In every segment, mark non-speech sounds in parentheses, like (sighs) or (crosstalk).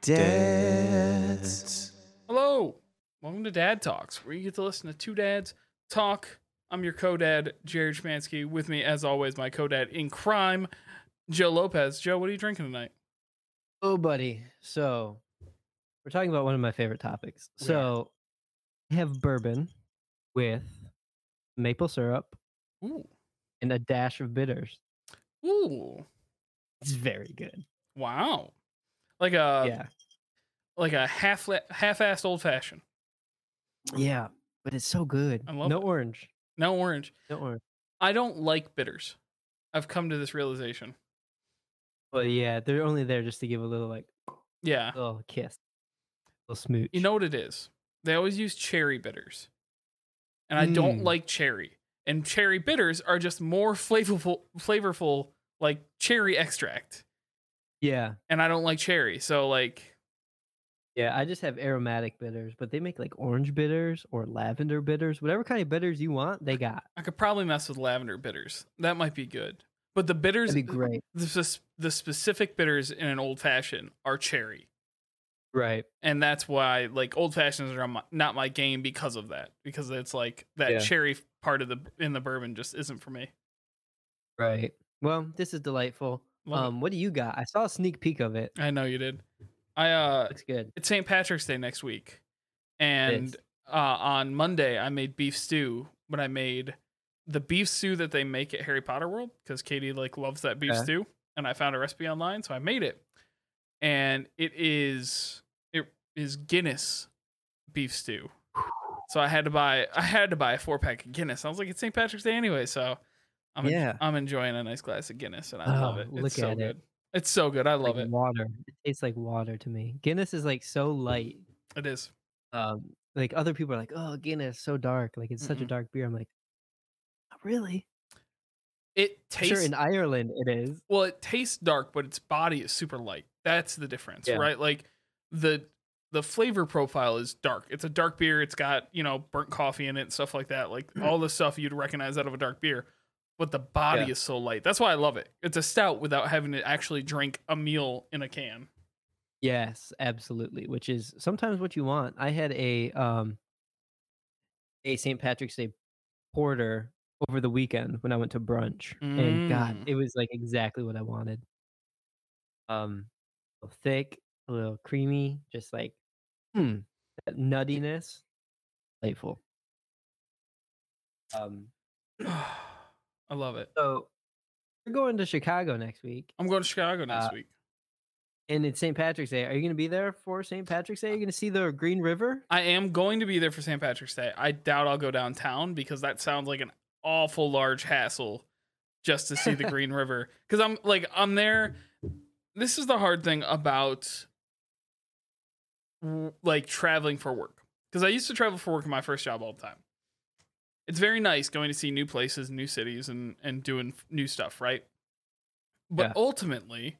Dads. Hello, welcome to Dad Talks, where you get to listen to two dads talk. I'm your co-dad, Jared Schmansky. With me, as always, my co-dad in crime, Joe Lopez. Joe, what are you drinking tonight? Oh, buddy. So we're talking about one of my favorite topics. We. So I have bourbon with maple syrup Ooh, and a dash of bitters. ooh, It's very good. wow, like a yeah. like a half half-assed old fashioned. Yeah. But it's so good. I love no it. orange. No orange. No orange. I don't like bitters. I've come to this realization. But yeah, they're only there just to give a little like Yeah, little kiss. little smooch. you know what it is. They always use cherry bitters, and I don't Mm. like cherry. And cherry bitters are just more flavorful, flavorful, like cherry extract. Yeah. and I don't like cherry. So like, Yeah. I just have aromatic bitters, but they make like orange bitters or lavender bitters. Whatever kind of bitters you want, they got. I could probably mess with lavender bitters. That might be good. But the bitters, That'd be great. the, the specific bitters in an old fashioned are cherry, Right. and that's why like old fashions are my, not my game because of that. Because it's like that Yeah. cherry part of the in the bourbon just isn't for me. Right. Well, this is delightful. Love it. um, what do you got? I saw a sneak peek of it. I know you did. I uh, Looks good. it's St. Patrick's Day next week, and uh, on Monday I made beef stew, but I made the beef stew that they make at Harry Potter World because Katie like loves that beef stew, and I found a recipe online, so I made it, and it is it is Guinness beef stew. So I had to buy I had to buy a four pack of Guinness. I was like, it's St. Patrick's Day anyway, so I'm en- Yeah. I'm enjoying a nice glass of Guinness, and I love Oh, it. look It's so at it. good. It's so good. I love like it. Water. It tastes like water to me. Guinness is like so light. It is. Um, like other people are like, "Oh, Guinness, so dark. Like it's such a dark beer." I'm like, not really. It Sure, tastes in Ireland it is. Well, it tastes dark, but its body is super light. That's the difference, Yeah. right? Like the the flavor profile is dark. It's a dark beer. It's got you know burnt coffee in it and stuff like that. Like (clears throat) all the stuff you'd recognize out of a dark beer, but the body Yeah. is so light. That's why I love it. It's a stout without having to actually drink a meal in a can. Yes, absolutely. Which is sometimes what you want. I had a um a St. Patrick's Day porter over the weekend when I went to brunch, and God, Mm. it was like exactly what I wanted. Um, a little thick, a little creamy, just like hmm, that nuttiness, delightful. Um, (sighs) (clears throat) I love it. so we're going to Chicago next week, I'm going to Chicago next Uh, week. and it's St. Patrick's Day. Are you going to be there for St. Patrick's Day? Are you going to see the Green River? I am going to be there for St. Patrick's Day. I doubt I'll go downtown because that sounds like an awful large hassle just to see the (laughs) Green River. Because I'm like, I'm there. This is the hard thing about like traveling for work. Because I used to travel for work in my first job all the time. It's very nice going to see new places, new cities, and and doing new stuff, right? But Yeah. ultimately,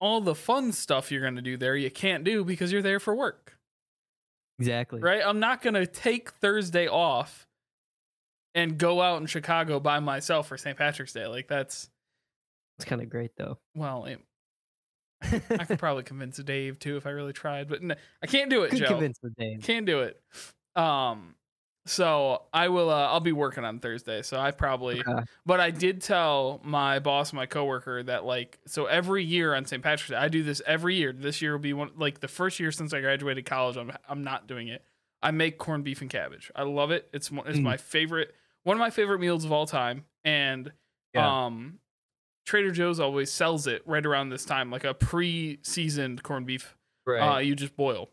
all the fun stuff you're going to do there, you can't do because you're there for work Exactly. right? I'm not gonna take Thursday off and go out in Chicago by myself for St. Patrick's Day. Like that's It's kind of great though. well, it, I could (laughs) probably convince Dave too if I really tried, but no, I can't do it, Could Joe. convince Dave. Can't do it. Um, so I will. Uh, I'll be working on Thursday, so I probably. Okay. But I did tell my boss, my coworker, that like so every year on St. Patrick's Day, I do this every year. This year will be one like the first year since I graduated college. I'm I'm not doing it. I make corned beef and cabbage. I love it. It's one- it's Mm. my favorite, one of my favorite meals of all time. And Yeah. um, Trader Joe's always sells it right around this time, like a pre-seasoned corned beef uh, you just boil.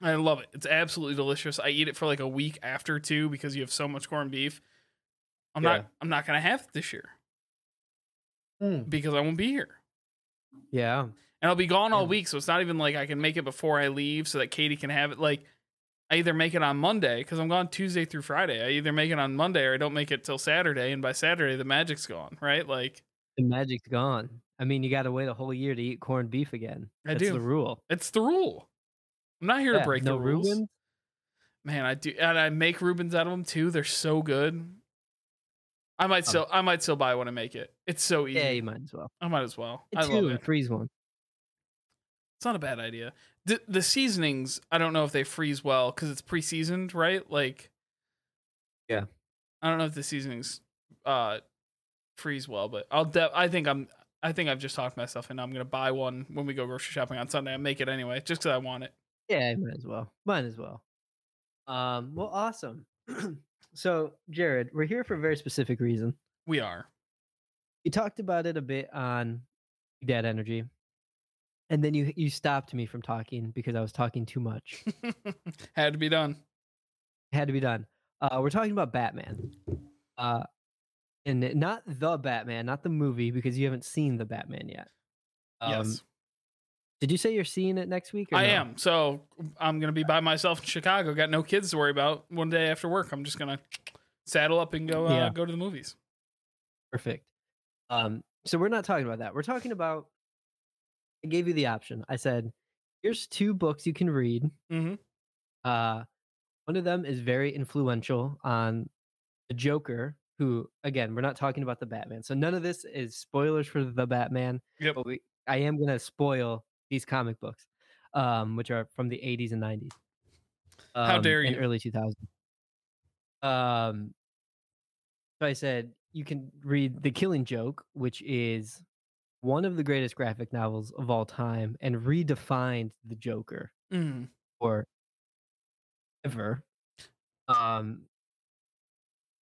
I love it. It's absolutely delicious. I eat it for like a week after too because you have so much corned beef. I'm Yeah. not. I'm not gonna have it this year Mm. because I won't be here, Yeah. and I'll be gone all Yeah. week. So it's not even like I can make it before I leave so that Katie can have it. Like I either make it on Monday because I'm gone Tuesday through Friday. I either make it on Monday or I don't make it till Saturday, and by Saturday the magic's gone. Right? Like The magic's gone. I mean, you got to wait a whole year to eat corned beef again. I That's do. the rule. it's the rule. I'm not here to break no the rules. Man, I do, and I make Reubens out of them too. They're so good. I might Oh. still, I might still buy one and make it. It's so easy. Yeah, you might as well. I might as well. I Get love it. freeze one. It's not a bad idea. The the seasonings, I don't know if they freeze well because it's pre-seasoned, right? Like, yeah, I don't know if the seasonings uh freeze well, but I'll. De- I think I'm. I think I've just talked myself and I'm gonna buy one when we go grocery shopping on Sunday. I make it anyway, just because I want it. Yeah, might as well. Might as well. Um. Well, awesome. (clears throat) so, Jared, we're here for a very specific reason. We are. You talked about it a bit on Dad Energy, and then you you stopped me from talking because I was talking too much. (laughs) Had to be done. Had to be done. Uh, we're talking about Batman. Uh, and not the Batman, not the movie, because you haven't seen the Batman yet. Um, yes. Did you say you're seeing it next week? I no? am. So I'm gonna be by myself in Chicago. Got no kids to worry about. One day after work, I'm just gonna saddle up and go uh, yeah. go to the movies. Perfect. Um, so we're not talking about that. We're talking about. I gave you the option. I said, "Here's two books you can read." Mm-hmm. Uh, one of them is very influential on the Joker who again we're not talking about the batman so none of this is spoilers for the batman yep. but we i am going to spoil these comic books um which are from the 80s and 90s um, how dare you. early 2000s um so i said you can read the killing joke which is one of the greatest graphic novels of all time and redefined the joker mm. or ever um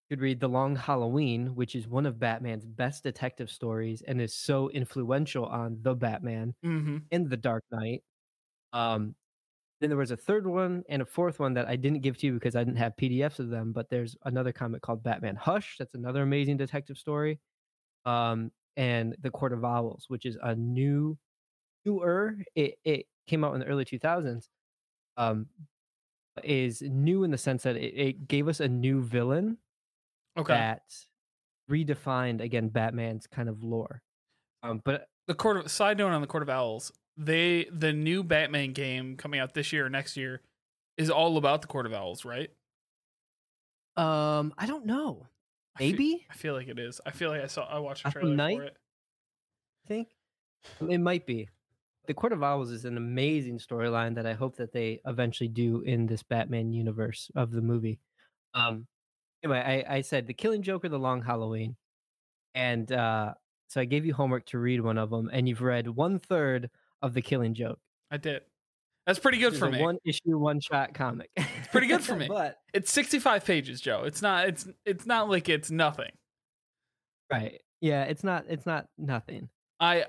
could read The Long Halloween, which is one of Batman's best detective stories and is so influential on the Batman mm-hmm. and The Dark Knight. Um, then there was a third one and a fourth one that I didn't give to you because I didn't have PDFs of them. But there's another comic called Batman Hush. That's another amazing detective story. Um, and The Court of Owls, which is a new, newer. It it came out in the early 2000s. Um, is new in the sense that it, it gave us a new villain okay. that redefined again Batman's kind of lore. Um, but the court of side note on the Court of Owls, they the new Batman game coming out this year or next year is all about the Court of Owls, right? Um, I don't know. Maybe I feel, I feel like it is. I feel like I saw I watched a trailer Night? for it. I think it might be. The Court of Owls is an amazing storyline that I hope that they eventually do in this Batman universe of the movie. Um, anyway, I, I said the Killing Joke or the Long Halloween, and uh, so I gave you homework to read one of them, and you've read one third of the Killing Joke. I did. That's pretty good for me. One issue, one shot comic. It's pretty good for (laughs) me. but it's 65 pages, Joe. It's not. It's it's not like it's nothing. Right. Yeah. It's not. It's not nothing. I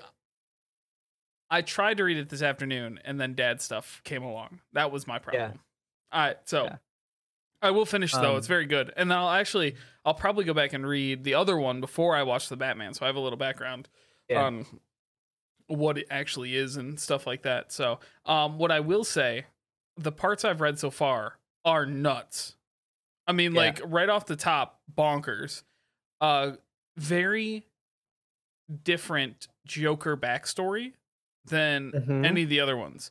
I tried to read it this afternoon, and then Dad stuff came along. That was my problem. Yeah. All right. So yeah. I will finish though. Um, it's very good, and then I'll actually I'll probably go back and read the other one before I watch the Batman, so I have a little background yeah. on what it actually is and stuff like that. So, um, what I will say, the parts I've read so far are nuts. I mean, yeah. like right off the top, bonkers. Uh, very different Joker backstory than mm-hmm. any of the other ones.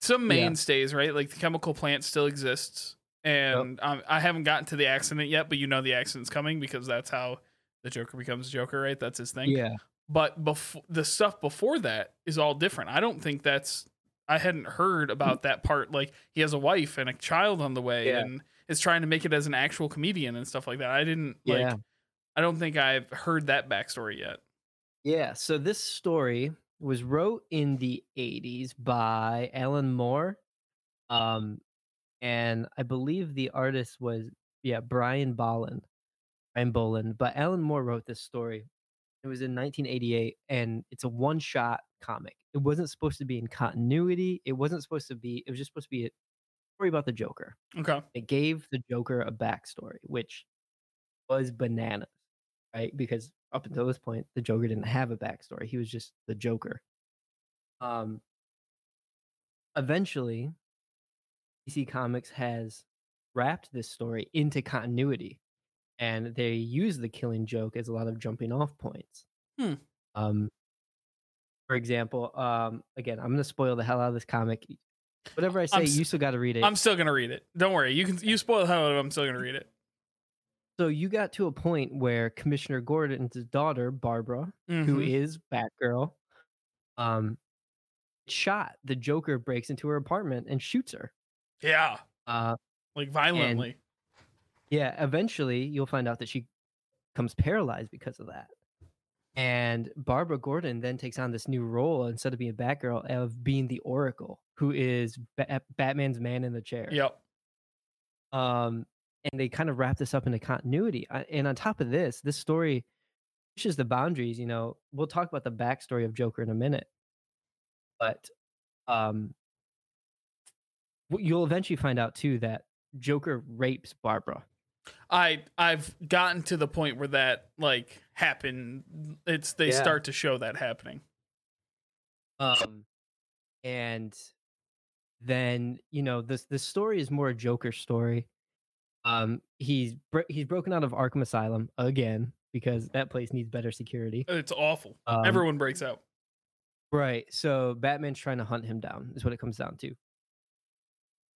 Some mainstays, yeah. right? Like the chemical plant still exists and yep. um, I haven't gotten to the accident yet, but you know the accident's coming because that's how the Joker becomes Joker, right? That's his thing. Yeah. But before the stuff before that is all different. I don't think that's. I hadn't heard about that part. Like he has a wife and a child on the way, yeah. and is trying to make it as an actual comedian and stuff like that. I didn't like. Yeah. I don't think I've heard that backstory yet. Yeah. So this story was wrote in the 80s by Alan Moore. Um, and I believe the artist was yeah Brian Bolland, Brian Bolland. But Alan Moore wrote this story. It was in 1988, and it's a one-shot comic. It wasn't supposed to be in continuity. It wasn't supposed to be. It was just supposed to be a story about the Joker. Okay. It gave the Joker a backstory, which was bananas, right? Because up until this point, the Joker didn't have a backstory. He was just the Joker. Um. Eventually, DC Comics has wrapped this story into continuity, and they use the Killing Joke as a lot of jumping off points. Hmm. Um, for example, um, again, I'm going to spoil the hell out of this comic. Whatever I say, you still got to read it. I'm still gonna read it. Don't worry. You can you spoil the hell out of it. I'm still gonna read it. So you got to a point where Commissioner Gordon's daughter, Barbara, mm-hmm. who is Batgirl, um, shot. The Joker breaks into her apartment and shoots her. Yeah. Uh, like violently. Yeah. Eventually, you'll find out that she becomes paralyzed because of that. And Barbara Gordon then takes on this new role instead of being Batgirl of being the Oracle, who is ba- Batman's man in the chair. Yep. Um, and they kind of wrap this up into continuity. And on top of this, this story pushes the boundaries. You know, we'll talk about the backstory of Joker in a minute, but um, you'll eventually find out too that Joker rapes Barbara. I I've gotten to the point where that like happened. It's they yeah. start to show that happening. Um, and then you know this this story is more a Joker story. Um, he's he's broken out of Arkham Asylum again because that place needs better security. It's awful. Um, Everyone breaks out. Right. So Batman's trying to hunt him down. Is what it comes down to.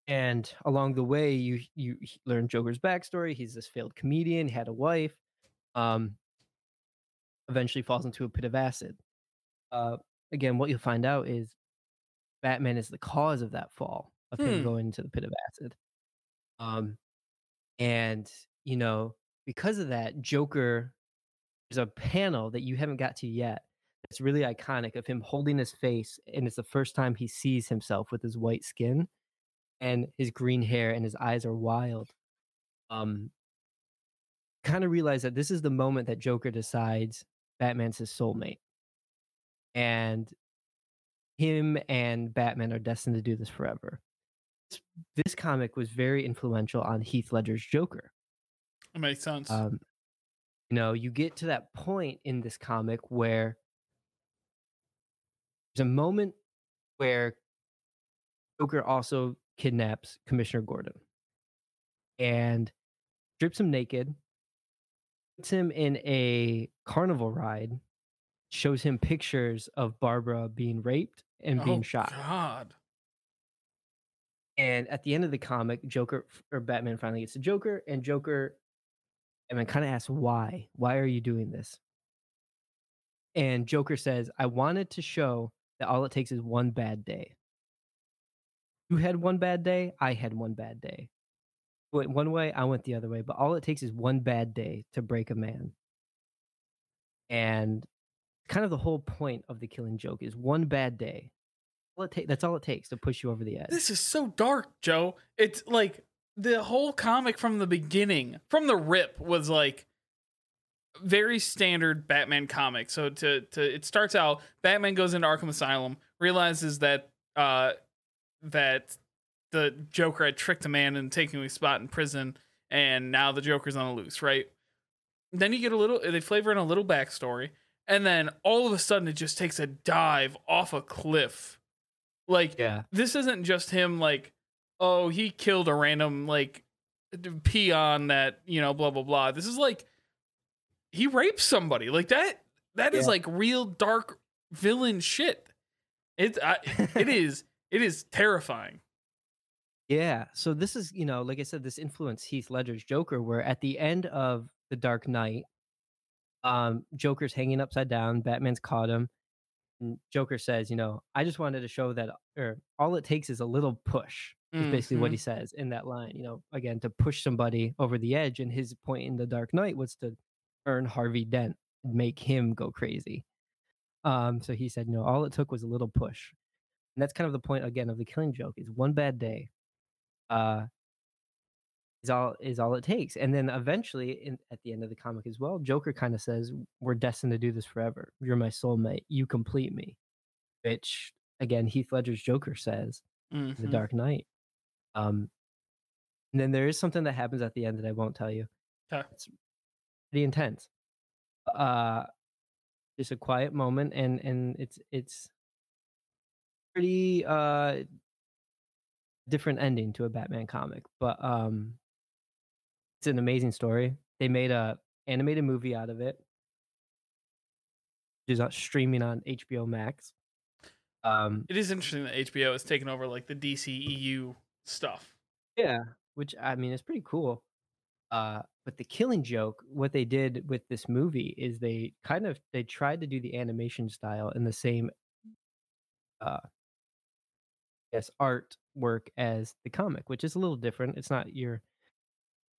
And along the way, you you learn Joker's backstory. He's this failed comedian. Had a wife. Um, eventually falls into a pit of acid. Uh, again, what you'll find out is Batman is the cause of that fall of hmm. him going into the pit of acid. Um, and you know, because of that, Joker. There's a panel that you haven't got to yet. It's really iconic of him holding his face, and it's the first time he sees himself with his white skin and his green hair and his eyes are wild. Um, kind of realize that this is the moment that Joker decides Batman's his soulmate. And him and Batman are destined to do this forever. This, comic was very influential on Heath Ledger's Joker. It makes sense. Um, you know, you get to that point in this comic where there's a moment where Joker also kidnaps Commissioner Gordon and strips him naked, puts him in a carnival ride, shows him pictures of Barbara being raped and oh, being shot. God. And at the end of the comic, Joker or Batman finally gets the Joker, and Joker, I mean, kind of asks why. Why are you doing this? And Joker says, I wanted to show that all it takes is one bad day. You had one bad day, I had one bad day. Went one way, I went the other way. But all it takes is one bad day to break a man. And kind of the whole point of the killing joke is one bad day. All ta- that's all it takes to push you over the edge. This is so dark, Joe. It's like the whole comic from the beginning, from the rip, was like very standard Batman comic. So to to it starts out, Batman goes into Arkham Asylum, realizes that uh that the Joker had tricked a man and taking a spot in prison, and now the Joker's on the loose, right? Then you get a little, they flavor in a little backstory, and then all of a sudden it just takes a dive off a cliff. Like, yeah. this isn't just him, like, oh, he killed a random, like, peon that, you know, blah, blah, blah. This is like, he raped somebody. Like, that, that yeah. is like real dark villain shit. It, I, it (laughs) is it is terrifying. Yeah. So this is, you know, like I said, this influenced Heath Ledger's Joker, where at the end of The Dark Knight, um, Joker's hanging upside down, Batman's caught him. And Joker says, you know, I just wanted to show that or all it takes is a little push. Is mm-hmm. basically what he mm-hmm. says in that line, you know, again, to push somebody over the edge. And his point in The Dark Knight was to earn Harvey Dent, and make him go crazy. Um, so he said, you know, all it took was a little push. And that's kind of the point again of the killing joke is one bad day uh is all is all it takes. And then eventually in, at the end of the comic as well, Joker kind of says, We're destined to do this forever. You're my soulmate. You complete me. Which again, Heath Ledger's Joker says mm-hmm. The Dark Knight. Um and then there is something that happens at the end that I won't tell you. Okay. It's pretty intense. Uh just a quiet moment and and it's it's pretty uh different ending to a Batman comic, but um it's an amazing story. They made a animated movie out of it. Which is streaming on HBO Max. Um It is interesting that HBO has taken over like the DCEU stuff. Yeah, which I mean is pretty cool. Uh but the killing joke what they did with this movie is they kind of they tried to do the animation style in the same uh yes artwork as the comic, which is a little different. It's not your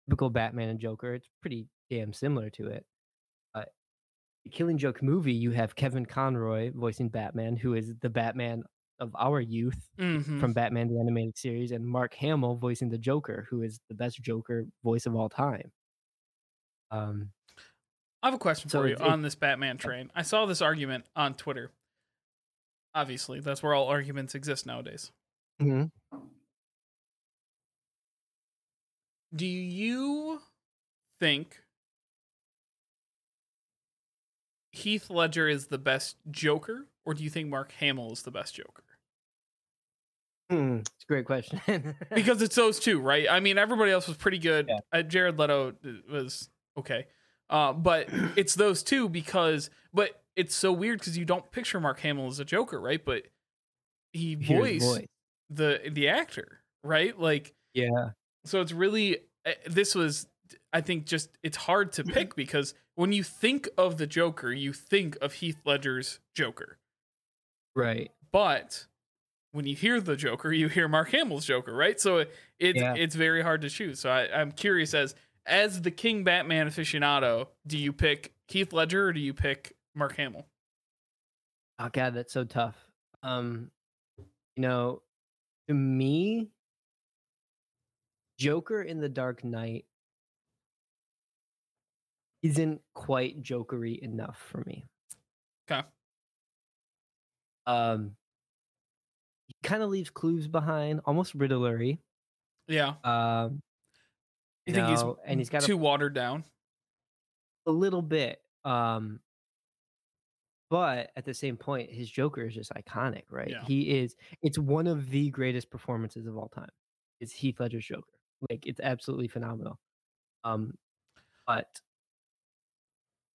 typical Batman and Joker. It's pretty damn similar to it. Uh, the Killing Joke movie, you have Kevin Conroy voicing Batman, who is the Batman of our youth mm-hmm. from Batman the Animated Series, and Mark Hamill voicing the Joker, who is the best Joker voice of all time. Um, I have a question so for you on this Batman train. I saw this argument on Twitter. Obviously, that's where all arguments exist nowadays. Mm-hmm. Do you think Heath Ledger is the best Joker, or do you think Mark Hamill is the best Joker? Hmm, it's a great question. because (laughs) it's those two, right? I mean, everybody else was pretty good. Yeah. Uh, Jared Leto uh, was okay, uh, but (clears throat) it's those two because. But it's so weird because you don't picture Mark Hamill as a Joker, right? But he voiced the the actor, right? Like, yeah. So it's really eh, this was I think just it's hard to pick because when you think of the Joker, you think of Heath Ledger's Joker. Right. But when you hear the Joker, you hear Mark Hamill's Joker, right? So it's yeah. it's very hard to choose. So I, I'm curious as as the King Batman aficionado, do you pick Heath Ledger or do you pick Mark Hamill? Oh god, that's so tough. Um, you know, to me, Joker in the Dark Knight isn't quite jokery enough for me. Okay. Um, he kind of leaves clues behind, almost riddlery. Yeah. Um, you, you think know, he's and he's got too a, watered down? A little bit. Um, but at the same point, his Joker is just iconic, right? Yeah. He is. It's one of the greatest performances of all time. It's Heath Ledger's Joker. Like it's absolutely phenomenal. Um, but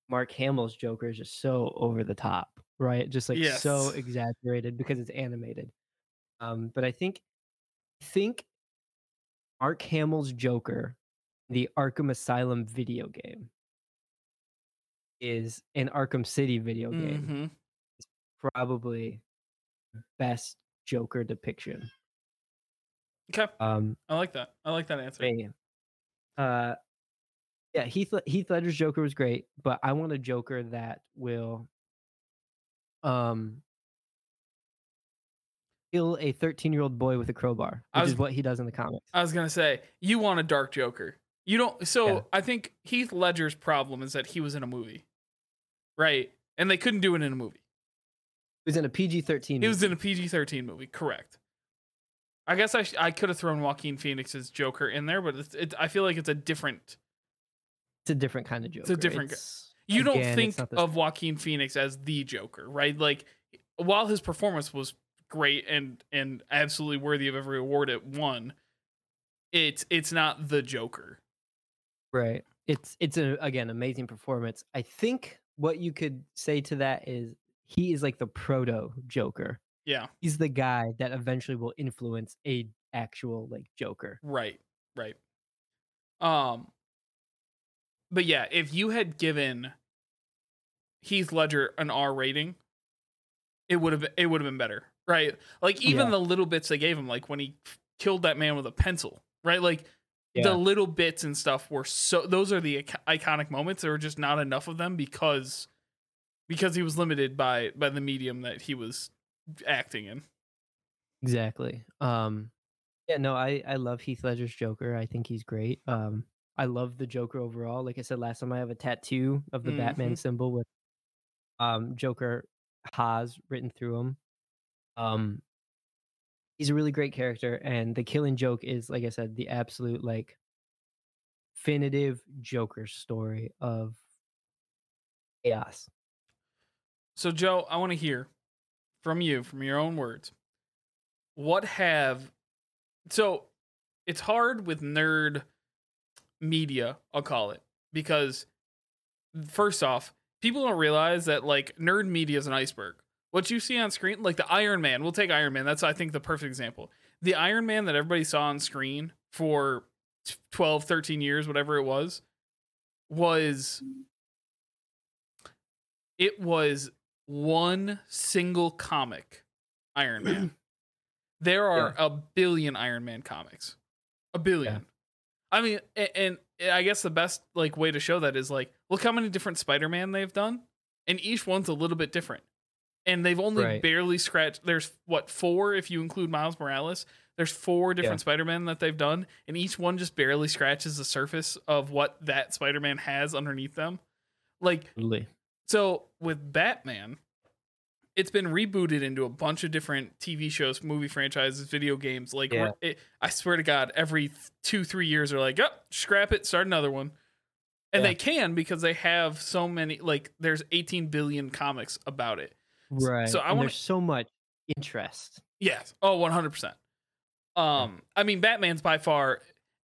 Mark Hamill's Joker is just so over the top, right? Just like yes. so exaggerated because it's animated. Um, but I think think Mark Hamill's Joker, the Arkham Asylum video game, is an Arkham City video game. Mm-hmm. It's probably best Joker depiction. Okay. Um, I like that. I like that answer. Uh, yeah, Heath Heath Ledger's Joker was great, but I want a Joker that will, um, kill a 13 year old boy with a crowbar, which was, is what he does in the comics. I was gonna say you want a dark Joker. You don't. So yeah. I think Heath Ledger's problem is that he was in a movie, right? And they couldn't do it in a movie. He was in a PG 13. He was in a PG 13 movie, correct? I guess I sh- I could have thrown Joaquin Phoenix's Joker in there, but it's, it, I feel like it's a different. It's a different kind of Joker. It's a different. It's, you again, don't think of Joaquin Phoenix as the Joker, right? Like, while his performance was great and and absolutely worthy of every award it won, it's it's not the Joker. Right. It's it's a again amazing performance. I think what you could say to that is he is like the proto Joker. Yeah. He's the guy that eventually will influence a actual like Joker. Right. Right. Um but yeah, if you had given Heath Ledger an R rating, it would have it would have been better, right? Like even yeah. the little bits they gave him, like when he killed that man with a pencil, right? Like yeah. the little bits and stuff were so. Those are the iconic moments. There were just not enough of them because because he was limited by by the medium that he was acting in. Exactly. Um yeah, no, I I love Heath Ledger's Joker. I think he's great. Um I love the Joker overall. Like I said last time I have a tattoo of the mm-hmm. Batman symbol with um Joker has written through him. Um he's a really great character and the killing joke is like I said the absolute like definitive Joker story of chaos. So Joe, I want to hear from you, from your own words, what have so it's hard with nerd media, I'll call it, because first off, people don't realize that like nerd media is an iceberg. What you see on screen, like the Iron Man, we'll take Iron Man. That's I think the perfect example. The Iron Man that everybody saw on screen for 12, 13 years, whatever it was, was it was one single comic Iron Man. (clears throat) there are yeah. a billion Iron Man comics. A billion. Yeah. I mean, and, and I guess the best like way to show that is like look how many different Spider-Man they've done, and each one's a little bit different. And they've only right. barely scratched. There's what four if you include Miles Morales. There's four different yeah. Spider-Man that they've done, and each one just barely scratches the surface of what that Spider-Man has underneath them. Like, totally. so with Batman, it's been rebooted into a bunch of different TV shows, movie franchises, video games. Like, yeah. it, I swear to God, every two, three years, they're like, oh, scrap it, start another one. And yeah. they can because they have so many, like, there's 18 billion comics about it. Right. So I want there's so much interest. Yes. Oh, 100%. Um, I mean, Batman's by far.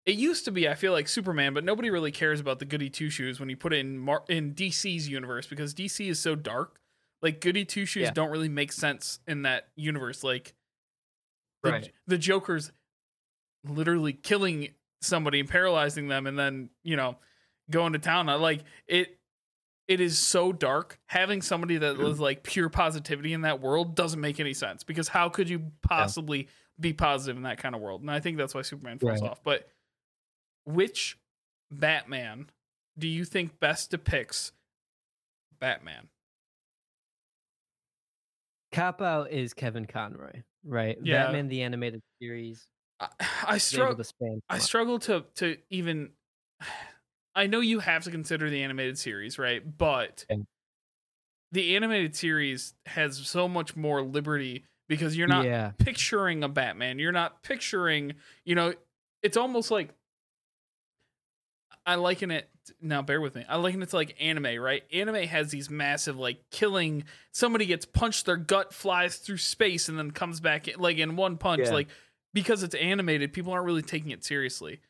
It used to be, I feel like Superman, but nobody really cares about the goody two shoes when you put it in Mar- in DC's universe because DC is so dark like goody two shoes yeah. don't really make sense in that universe. Like the, right. the Joker's literally killing somebody and paralyzing them and then, you know, going to town. I like it it is so dark. Having somebody that was like pure positivity in that world doesn't make any sense because how could you possibly yeah. be positive in that kind of world? And I think that's why Superman falls right. off. But which Batman do you think best depicts Batman? Cop out is Kevin Conroy, right? Yeah. Batman the animated series. I, I struggle. I struggle to to even. I know you have to consider the animated series, right? But the animated series has so much more liberty because you're not yeah. picturing a Batman. You're not picturing, you know, it's almost like I liken it now bear with me. I liken it to like anime, right? Anime has these massive like killing somebody gets punched, their gut flies through space and then comes back like in one punch. Yeah. Like because it's animated, people aren't really taking it seriously.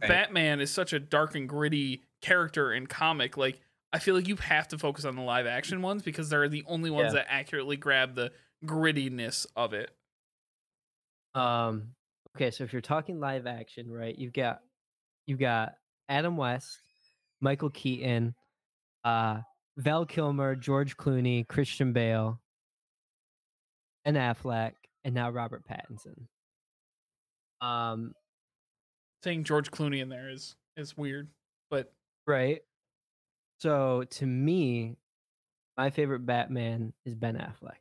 Right. Batman is such a dark and gritty character in comic. Like I feel like you have to focus on the live action ones because they're the only ones yeah. that accurately grab the grittiness of it. Um okay, so if you're talking live action, right, you've got you've got Adam West, Michael Keaton, uh, Val Kilmer, George Clooney, Christian Bale, and Affleck, and now Robert Pattinson. Um, saying George Clooney in there is is weird, but right. So to me, my favorite Batman is Ben Affleck.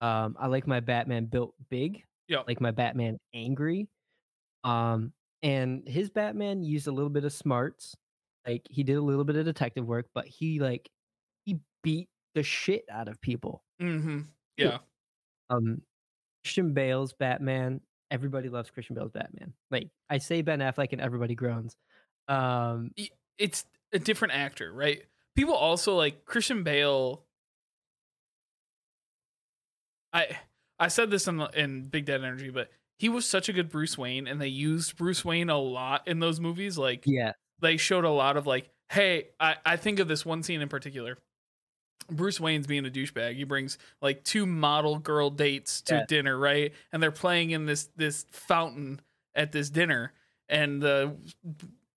Um, I like my Batman built big. Yeah. Like my Batman angry. Um, and his Batman used a little bit of smarts. Like he did a little bit of detective work, but he like he beat the shit out of people. Mm-hmm. Yeah. Um, Christian Bale's Batman. Everybody loves Christian Bale's Batman. Like I say Ben Affleck and everybody groans. Um, it's a different actor, right? People also like Christian Bale. I I said this in in Big Dad Energy, but he was such a good Bruce Wayne, and they used Bruce Wayne a lot in those movies. Like, yeah, they showed a lot of like, hey, I, I think of this one scene in particular. Bruce Wayne's being a douchebag. He brings like two model girl dates to yeah. dinner, right? And they're playing in this this fountain at this dinner, and the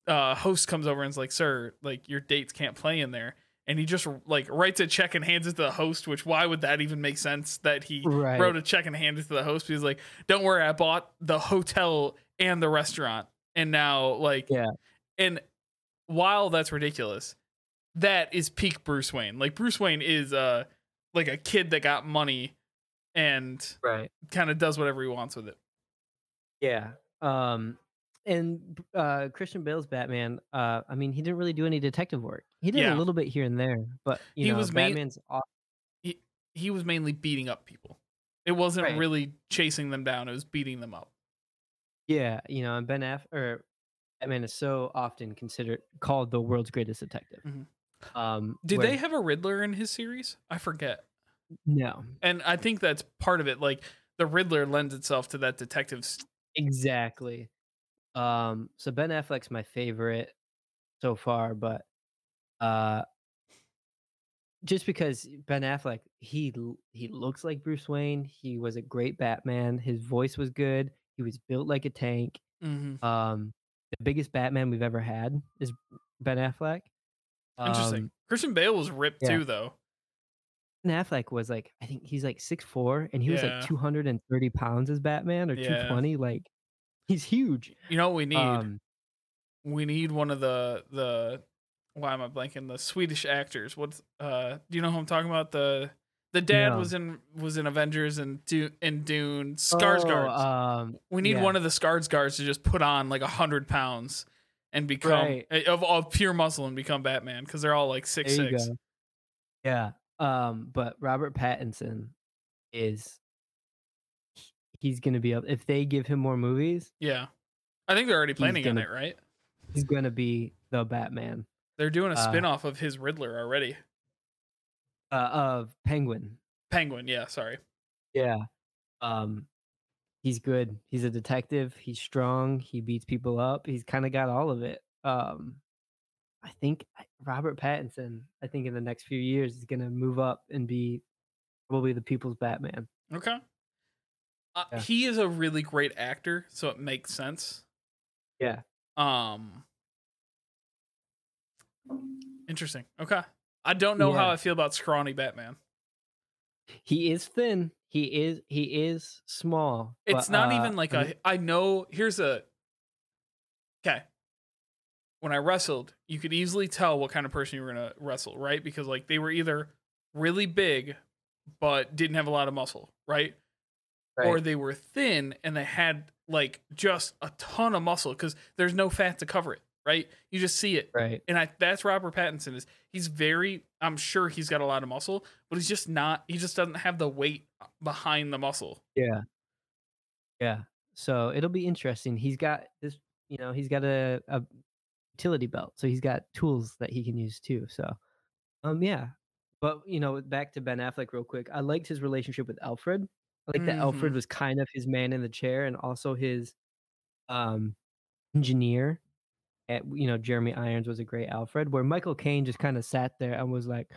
uh, host comes over and is like, "Sir, like your dates can't play in there." and he just like writes a check and hands it to the host which why would that even make sense that he right. wrote a check and handed it to the host he's like don't worry i bought the hotel and the restaurant and now like yeah and while that's ridiculous that is peak bruce wayne like bruce wayne is uh like a kid that got money and right kind of does whatever he wants with it yeah um and uh, Christian Bale's Batman, uh, I mean, he didn't really do any detective work. He did yeah. a little bit here and there, but you he know, was Batman's. Main, he, he was mainly beating up people. It wasn't right. really chasing them down; it was beating them up. Yeah, you know, and Ben Aff or Batman is so often considered called the world's greatest detective. Mm-hmm. Um, Did where, they have a Riddler in his series? I forget. No, and I think that's part of it. Like the Riddler lends itself to that detective. Exactly. Um, so Ben Affleck's my favorite so far, but uh, just because Ben Affleck, he he looks like Bruce Wayne. He was a great Batman. His voice was good. He was built like a tank. Mm-hmm. Um, the biggest Batman we've ever had is Ben Affleck. Interesting. Um, Christian Bale was ripped yeah. too, though. Ben Affleck was like, I think he's like six four, and he was like 230 pounds as Batman or Yeah. 220. Like, he's huge. You know what we need? Um, we need one of the the why am I blanking? The Swedish actors. What's uh do you know who I'm talking about? The the dad No. was in was in Avengers and Dune and Dune Skarsgård. oh, um, we need yeah. one of the Skarsgårds to just put on like a hundred pounds and become Right. of, of pure muscle and become Batman because they're all like six there six. Yeah. Um, but Robert Pattinson is he's gonna be up if they give him more movies, Yeah, I think they're already planning on gonna- it, right? he's gonna be the Batman. They're doing a Uh, spin off of his Riddler already. Uh, of Penguin. Penguin, yeah, sorry. Yeah. Um he's good. He's a detective. He's strong. He beats people up. He's kind of got all of it. Um I think Robert Pattinson, I think in the next few years is going to move up and be probably the people's Batman. Okay. Uh, Yeah. He is a really great actor, so it makes sense. Yeah. Um. Interesting. Okay. I don't know how I feel about scrawny Batman. He is thin. He is he is small. It's but, not uh, even like I a. I know. Here's a. Okay. When I wrestled, you could easily tell what kind of person you were gonna wrestle, right? Because like they were either really big, but didn't have a lot of muscle, right? or they were thin and they had like just a ton of muscle because there's no fat to cover it, right? You just see it. right. And I that's Robert Pattinson is he's very I'm sure he's got a lot of muscle, but he's just not he just doesn't have the weight behind the muscle. Yeah. Yeah. So it'll be interesting. He's got this, you know, he's got a, a utility belt. So he's got tools that he can use too. So um yeah. But you know, back to Ben Affleck real quick. I liked his relationship with Alfred. I like that Alfred Mhm. was kind of his man in the chair and also his um engineer. At, you know, Jeremy Irons was a great Alfred, where Michael Caine just kind of sat there and was like,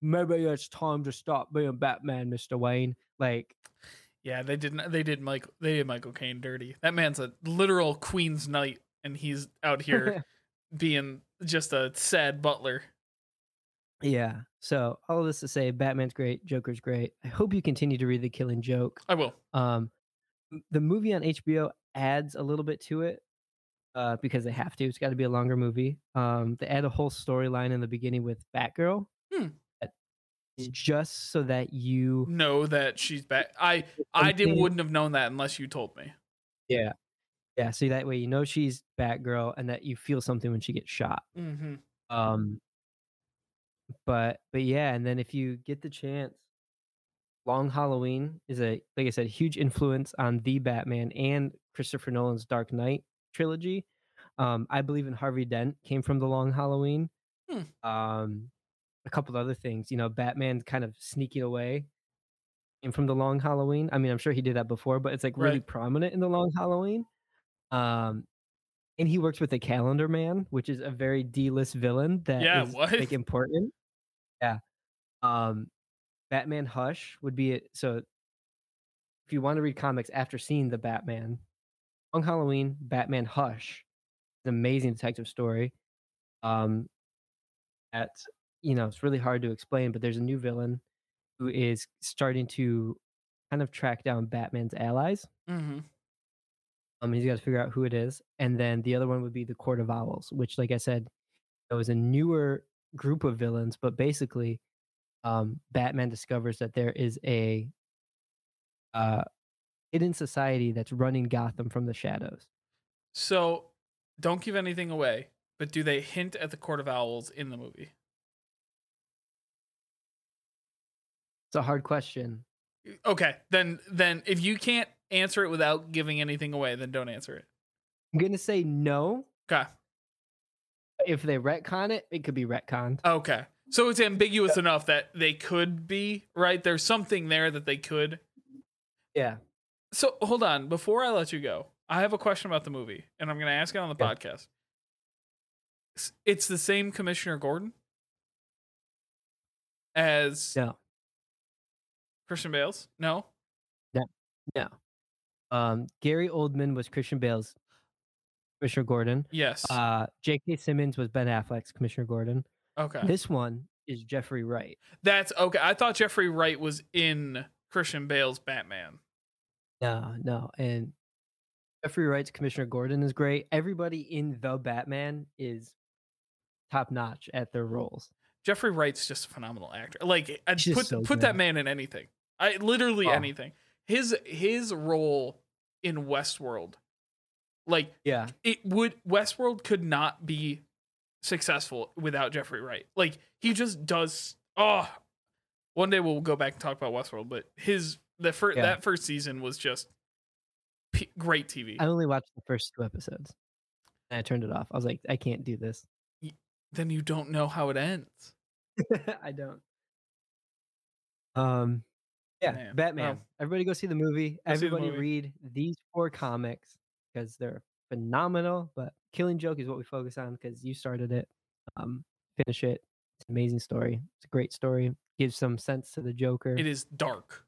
Maybe it's time to stop being Batman, Mr. Wayne. Like, Yeah, they didn't they did Mike they did Michael Caine dirty. That man's a literal queen's knight and he's out here (laughs) being just a sad butler. Yeah. So all of this to say, Batman's great, Joker's great. I hope you continue to read The Killing Joke. I will. Um, the movie on HBO adds a little bit to it, uh, because they have to. It's got to be a longer movie. Um, they add a whole storyline in the beginning with Batgirl. Hmm. just so that you, Know that she's back. I I did wouldn't have known that unless you told me. yeah, yeah. So that way you know she's Batgirl and that you feel something when she gets shot. Mm-hmm. Um, but but yeah, and then if you get the chance, Long Halloween is a like I said, huge influence on the Batman and Christopher Nolan's Dark Knight trilogy. Um, I believe in Harvey Dent came from the Long Halloween. Hmm. Um, a couple other things, you know, Batman kind of sneaking away came from the Long Halloween. I mean, I'm sure he did that before, but it's like really Right. prominent in the Long Halloween. Um, and he works with the Calendar Man, which is a very D-list villain that is Yeah, what? like important. Yeah. Um, Batman Hush would be it. So if you want to read comics after seeing the Batman, Long Halloween, Batman Hush, an amazing detective story. Um, that you know it's really hard to explain, but there's a new villain who is starting to kind of track down Batman's allies. Mm-hmm. Um, he's got to figure out who it is, and then the other one would be the Court of Owls, which, like I said, it was a newer group of villains, but basically, um, Batman discovers that there is a uh, hidden society that's running Gotham from the shadows. So, don't give anything away, but do they hint at the Court of Owls in the movie? It's a hard question. Okay, then then if you can't answer it without giving anything away, then don't answer it. I'm gonna say no. Okay. If they retcon it, it could be retconned. Okay. So it's ambiguous enough that they could be, right? There's something there that they could. Yeah. So hold on, before I let you go, I have a question about the movie, and I'm going to ask it on the Yeah. podcast. It's the same Commissioner Gordon as No. Christian Bale's? No. No. Um, Gary Oldman was Christian Bale's Commissioner Gordon. Yes. Uh, J.K. Simmons was Ben Affleck's Commissioner Gordon. okay. This one is Jeffrey Wright. That's okay. I thought Jeffrey Wright was in Christian Bale's Batman. No, no, and Jeffrey Wright's Commissioner Gordon is great. Everybody in the Batman is top notch at their mm. roles. Jeffrey Wright's just a phenomenal actor. Like put so put that man in anything. I literally oh. anything. His his role in Westworld, like yeah, it would Westworld could not be successful without Jeffrey Wright. Like he just does. Oh, one day we'll go back and talk about Westworld, but his the first yeah. that first season was just p- great TV. I only watched the first two episodes, and I turned it off. I was like, I can't do this. Then you don't know how it ends. (laughs) I don't. Um, yeah, Man. Batman. Oh. Everybody go see the movie. Go Everybody the movie. read these four comics because they're phenomenal. But Killing Joke is what we focus on because you started it. Um, finish it. It's an amazing story. It's a great story. Gives some sense to the Joker. It is dark.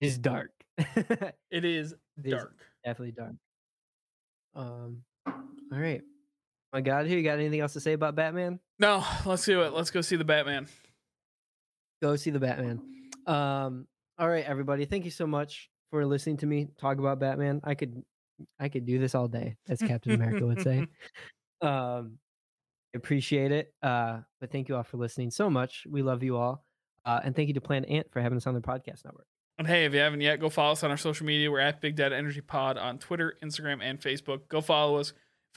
(laughs) Is dark. it is dark. definitely dark. Um. All right. My God, here you got anything else to say about Batman? No. Let's do it. Let's go see the Batman. Go see the Batman. Um. All right, everybody. Thank you so much for listening to me talk about Batman. I could I could do this all day, as Captain America would say. (laughs) (laughs) Um, appreciate it. Uh, but thank you all for listening so much. We love you all. Uh, and thank you to Planet Ant for having us on their podcast network. And hey, if you haven't yet, go follow us on our social media. We're at Big Dad Energy Pod on Twitter, Instagram, and Facebook. Go follow us.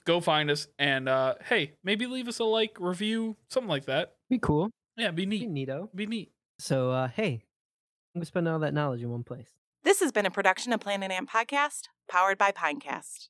Go find us. And uh, hey, maybe leave us a like, review, something like that. Be cool. Yeah, be neat. Be neato. Be neat. So, uh, hey, I'm going to spend all that knowledge in one place. This has been a production of Planet Ant Podcast, powered by Pinecast.